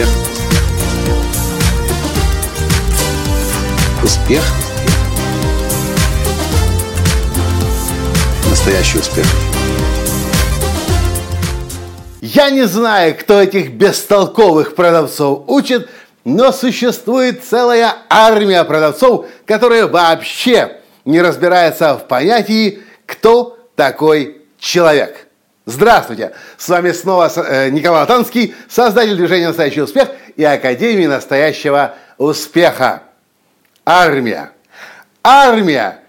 Успех. Успех. Настоящий успех. Я не знаю, кто этих бестолковых продавцов учит, но существует целая армия продавцов, которые вообще не разбираются в понятии, кто такой человек. Здравствуйте! С вами снова э, Николай Танский, создатель движения «Настоящий успех» и Академии настоящего успеха. Армия. Армия.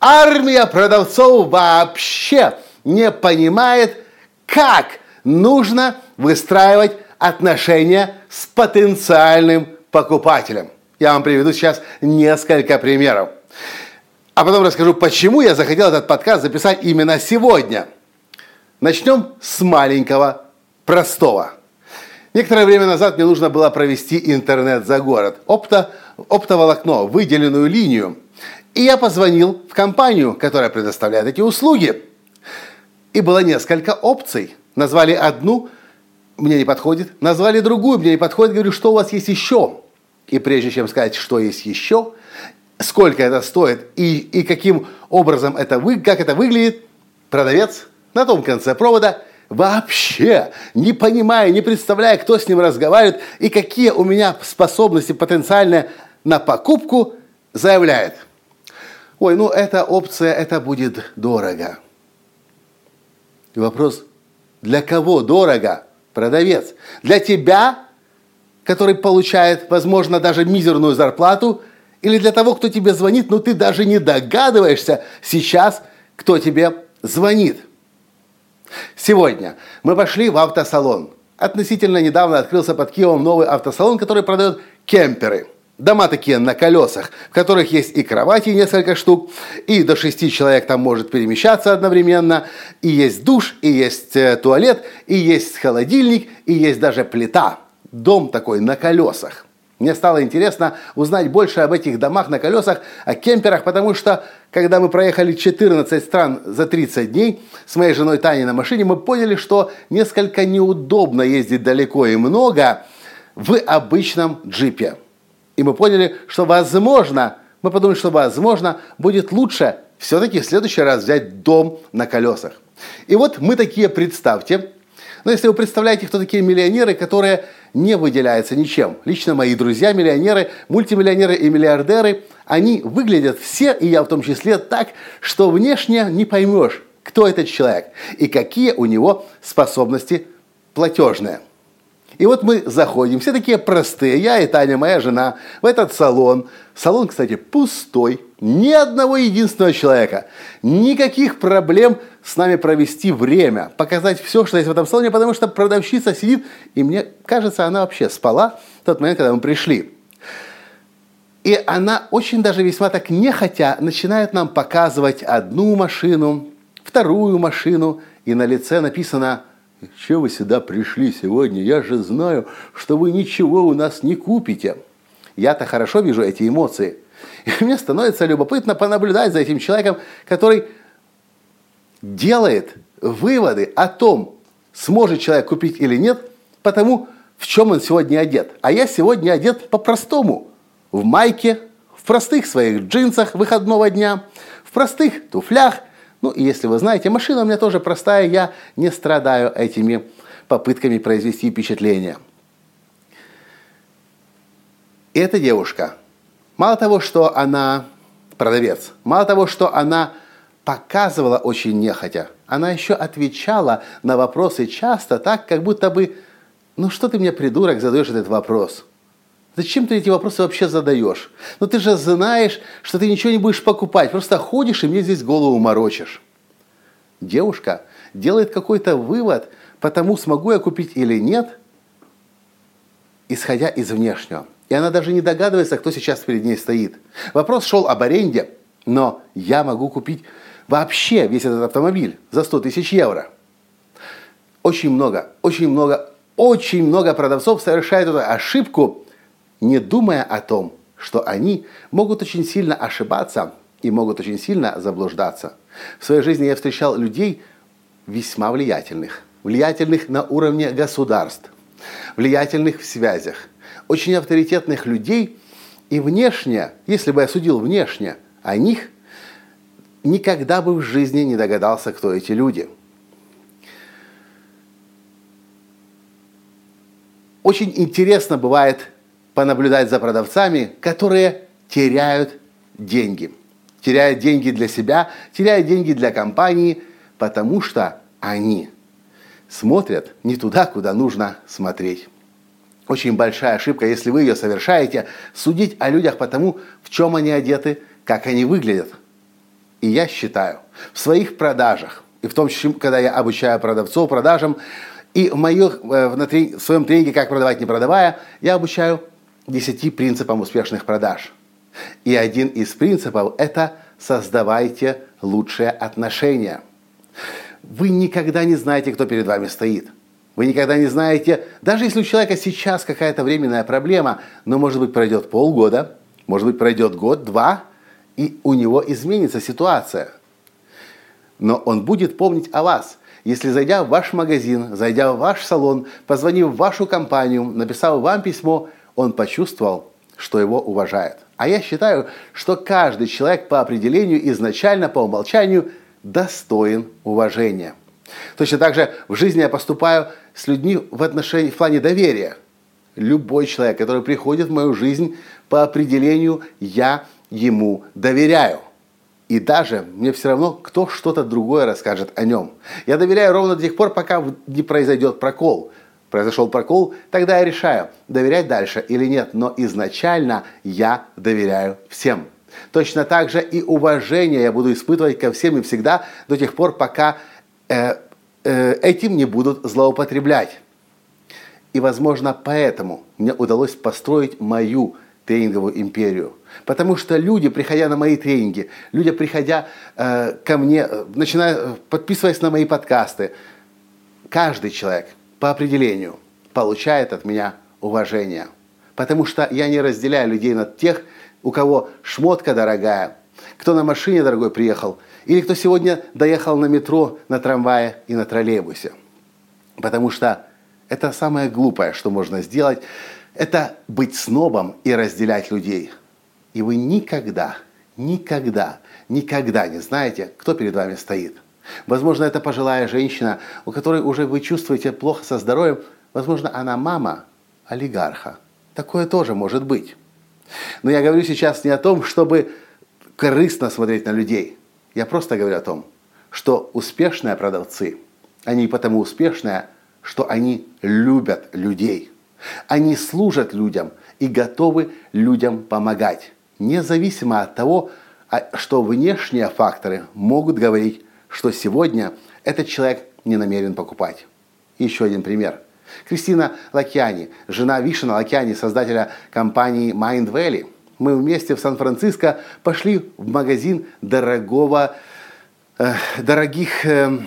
Армия продавцов вообще не понимает, как нужно выстраивать отношения с потенциальным покупателем. Я вам приведу сейчас несколько примеров. А потом расскажу, почему я захотел этот подкаст записать именно сегодня – Начнем с маленького, простого. Некоторое время назад мне нужно было провести интернет за город. Опто, оптоволокно, выделенную линию. И я позвонил в компанию, которая предоставляет эти услуги. И было несколько опций. Назвали одну, мне не подходит. Назвали другую, мне не подходит. Говорю, что у вас есть еще? И прежде чем сказать, что есть еще, сколько это стоит и, и каким образом это вы, как это выглядит, продавец на том конце провода, вообще не понимая, не представляя, кто с ним разговаривает и какие у меня способности потенциальные на покупку, заявляет. Ой, ну эта опция, это будет дорого. И вопрос, для кого дорого, продавец? Для тебя, который получает, возможно, даже мизерную зарплату, или для того, кто тебе звонит, но ты даже не догадываешься сейчас, кто тебе звонит. Сегодня мы пошли в автосалон. Относительно недавно открылся под Киевом новый автосалон, который продает кемперы. Дома такие на колесах, в которых есть и кровати несколько штук, и до шести человек там может перемещаться одновременно, и есть душ, и есть э, туалет, и есть холодильник, и есть даже плита. Дом такой на колесах. Мне стало интересно узнать больше об этих домах на колесах, о кемперах, потому что, когда мы проехали 14 стран за 30 дней с моей женой Таней на машине, мы поняли, что несколько неудобно ездить далеко и много в обычном джипе. И мы поняли, что возможно, мы подумали, что возможно будет лучше все-таки в следующий раз взять дом на колесах. И вот мы такие, представьте, но если вы представляете, кто такие миллионеры, которые не выделяются ничем. Лично мои друзья, миллионеры, мультимиллионеры и миллиардеры, они выглядят все, и я в том числе, так, что внешне не поймешь, кто этот человек и какие у него способности платежные. И вот мы заходим, все такие простые, я и Таня, моя жена, в этот салон. Салон, кстати, пустой, ни одного единственного человека. Никаких проблем с нами провести время, показать все, что есть в этом салоне, потому что продавщица сидит, и мне кажется, она вообще спала в тот момент, когда мы пришли. И она очень даже весьма так нехотя начинает нам показывать одну машину, вторую машину, и на лице написано «Чего вы сюда пришли сегодня? Я же знаю, что вы ничего у нас не купите». Я-то хорошо вижу эти эмоции. И мне становится любопытно понаблюдать за этим человеком, который делает выводы о том, сможет человек купить или нет, потому в чем он сегодня одет. А я сегодня одет по-простому. В майке, в простых своих джинсах выходного дня, в простых туфлях. Ну и если вы знаете, машина у меня тоже простая, я не страдаю этими попытками произвести впечатление. И эта девушка, мало того, что она продавец, мало того, что она показывала очень нехотя. Она еще отвечала на вопросы часто так, как будто бы, ну что ты мне, придурок, задаешь этот вопрос? Зачем ты эти вопросы вообще задаешь? Ну ты же знаешь, что ты ничего не будешь покупать, просто ходишь и мне здесь голову морочишь. Девушка делает какой-то вывод, потому смогу я купить или нет, исходя из внешнего. И она даже не догадывается, кто сейчас перед ней стоит. Вопрос шел об аренде, но я могу купить вообще весь этот автомобиль за 100 тысяч евро. Очень много, очень много, очень много продавцов совершают эту ошибку, не думая о том, что они могут очень сильно ошибаться и могут очень сильно заблуждаться. В своей жизни я встречал людей весьма влиятельных, влиятельных на уровне государств, влиятельных в связях, очень авторитетных людей, и внешне, если бы я судил внешне о них, никогда бы в жизни не догадался, кто эти люди. Очень интересно бывает понаблюдать за продавцами, которые теряют деньги. Теряют деньги для себя, теряют деньги для компании, потому что они смотрят не туда, куда нужно смотреть. Очень большая ошибка, если вы ее совершаете, судить о людях по тому, в чем они одеты, как они выглядят. И я считаю, в своих продажах, и в том числе, когда я обучаю продавцов продажам, и в, моих, э, на трени, в своем тренинге «Как продавать, не продавая» я обучаю 10 принципам успешных продаж. И один из принципов – это создавайте лучшие отношения. Вы никогда не знаете, кто перед вами стоит. Вы никогда не знаете, даже если у человека сейчас какая-то временная проблема, но может быть пройдет полгода, может быть пройдет год, два, и у него изменится ситуация. Но он будет помнить о вас – если зайдя в ваш магазин, зайдя в ваш салон, позвонив в вашу компанию, написав вам письмо, он почувствовал, что его уважают. А я считаю, что каждый человек по определению изначально, по умолчанию, достоин уважения. Точно так же в жизни я поступаю с людьми в отношении, в плане доверия. Любой человек, который приходит в мою жизнь, по определению я ему доверяю. И даже мне все равно, кто что-то другое расскажет о нем. Я доверяю ровно до тех пор, пока не произойдет прокол. Произошел прокол, тогда я решаю, доверять дальше или нет. Но изначально я доверяю всем. Точно так же и уважение я буду испытывать ко всем и всегда до тех пор, пока э, э, этим не будут злоупотреблять. И, возможно, поэтому мне удалось построить мою тренинговую империю. Потому что люди, приходя на мои тренинги, люди, приходя э, ко мне, э, начиная, э, подписываясь на мои подкасты, каждый человек по определению получает от меня уважение. Потому что я не разделяю людей на тех, у кого шмотка дорогая, кто на машине дорогой приехал, или кто сегодня доехал на метро, на трамвае и на троллейбусе. Потому что это самое глупое, что можно сделать – это быть снобом и разделять людей. И вы никогда, никогда, никогда не знаете, кто перед вами стоит. Возможно, это пожилая женщина, у которой уже вы чувствуете плохо со здоровьем. Возможно, она мама олигарха. Такое тоже может быть. Но я говорю сейчас не о том, чтобы корыстно смотреть на людей. Я просто говорю о том, что успешные продавцы, они потому успешные, что они любят людей – они служат людям и готовы людям помогать, независимо от того, а, что внешние факторы могут говорить, что сегодня этот человек не намерен покупать. Еще один пример. Кристина Лакьяни, жена Вишена Лакьяни, создателя компании Mind Valley. Мы вместе в Сан-Франциско пошли в магазин дорогого, э, дорогих э,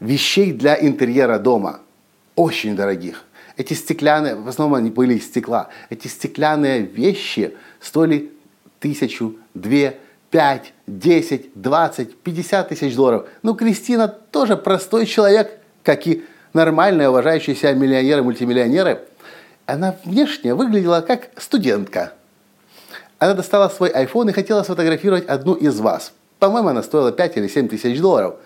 вещей для интерьера дома. Очень дорогих. Эти стеклянные, в основном они были из стекла, эти стеклянные вещи стоили тысячу, две, пять, десять, двадцать, пятьдесят тысяч долларов. Ну, Кристина тоже простой человек, как и нормальные, уважающие себя миллионеры, мультимиллионеры. Она внешне выглядела как студентка. Она достала свой iPhone и хотела сфотографировать одну из вас. По-моему, она стоила 5 или 7 тысяч долларов.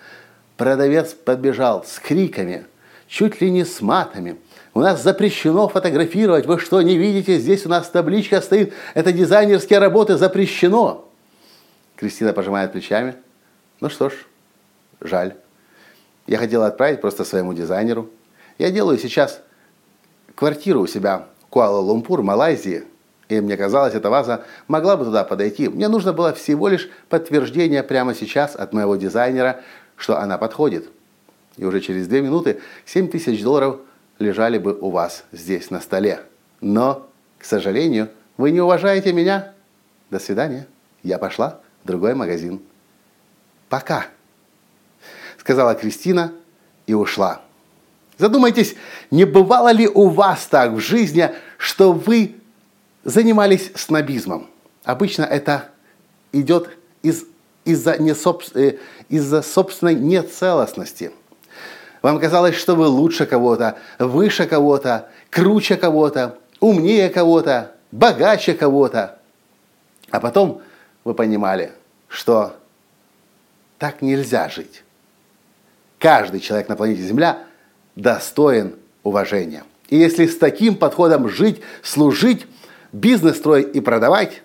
Продавец подбежал с криками, чуть ли не с матами – у нас запрещено фотографировать. Вы что, не видите? Здесь у нас табличка стоит. Это дизайнерские работы запрещено. Кристина пожимает плечами. Ну что ж, жаль. Я хотела отправить просто своему дизайнеру. Я делаю сейчас квартиру у себя в Куала-Лумпур, Малайзии. И мне казалось, эта ваза могла бы туда подойти. Мне нужно было всего лишь подтверждение прямо сейчас от моего дизайнера, что она подходит. И уже через две минуты 7 тысяч долларов – лежали бы у вас здесь на столе. Но, к сожалению, вы не уважаете меня. До свидания. Я пошла другой магазин. Пока. Сказала Кристина и ушла. Задумайтесь, не бывало ли у вас так в жизни, что вы занимались снобизмом? Обычно это идет из, из-за, несоб, э, из-за собственной нецелостности – Вам казалось, что вы лучше кого-то, выше кого-то, круче кого-то, умнее кого-то, богаче кого-то. А потом вы понимали, что так нельзя жить. Каждый человек на планете Земля достоин уважения. И если с таким подходом жить, служить, бизнес строить и продавать,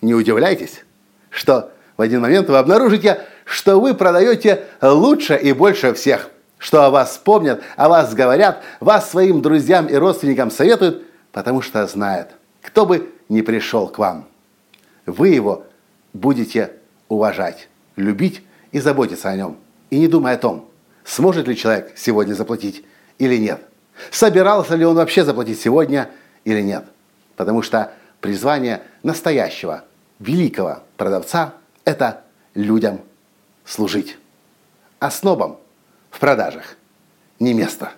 не удивляйтесь, что в один момент вы обнаружите, что вы продаете лучше и больше всех, что о вас помнят, о вас говорят, вас своим друзьям и родственникам советуют, потому что знают, кто бы не пришел к вам. Вы его будете уважать, любить и заботиться о нем. И не думая о том, сможет ли человек сегодня заплатить или нет. Собирался ли он вообще заплатить сегодня или нет. Потому что призвание настоящего, великого продавца – это людям служить. А снобам в продажах не место.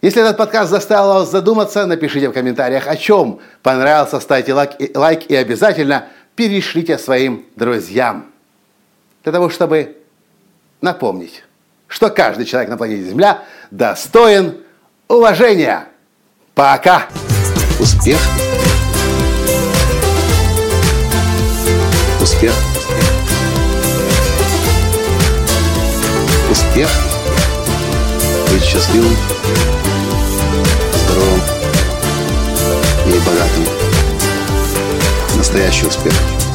Если этот подкаст заставил вас задуматься, напишите в комментариях, о чем понравился, ставьте лайк и, лайк и обязательно перешлите своим друзьям. Для того, чтобы напомнить, что каждый человек на планете Земля достоин уважения. Пока! Успех! Успех! Успех! Быть счастливым, здоровым и богатым. Настоящий успех!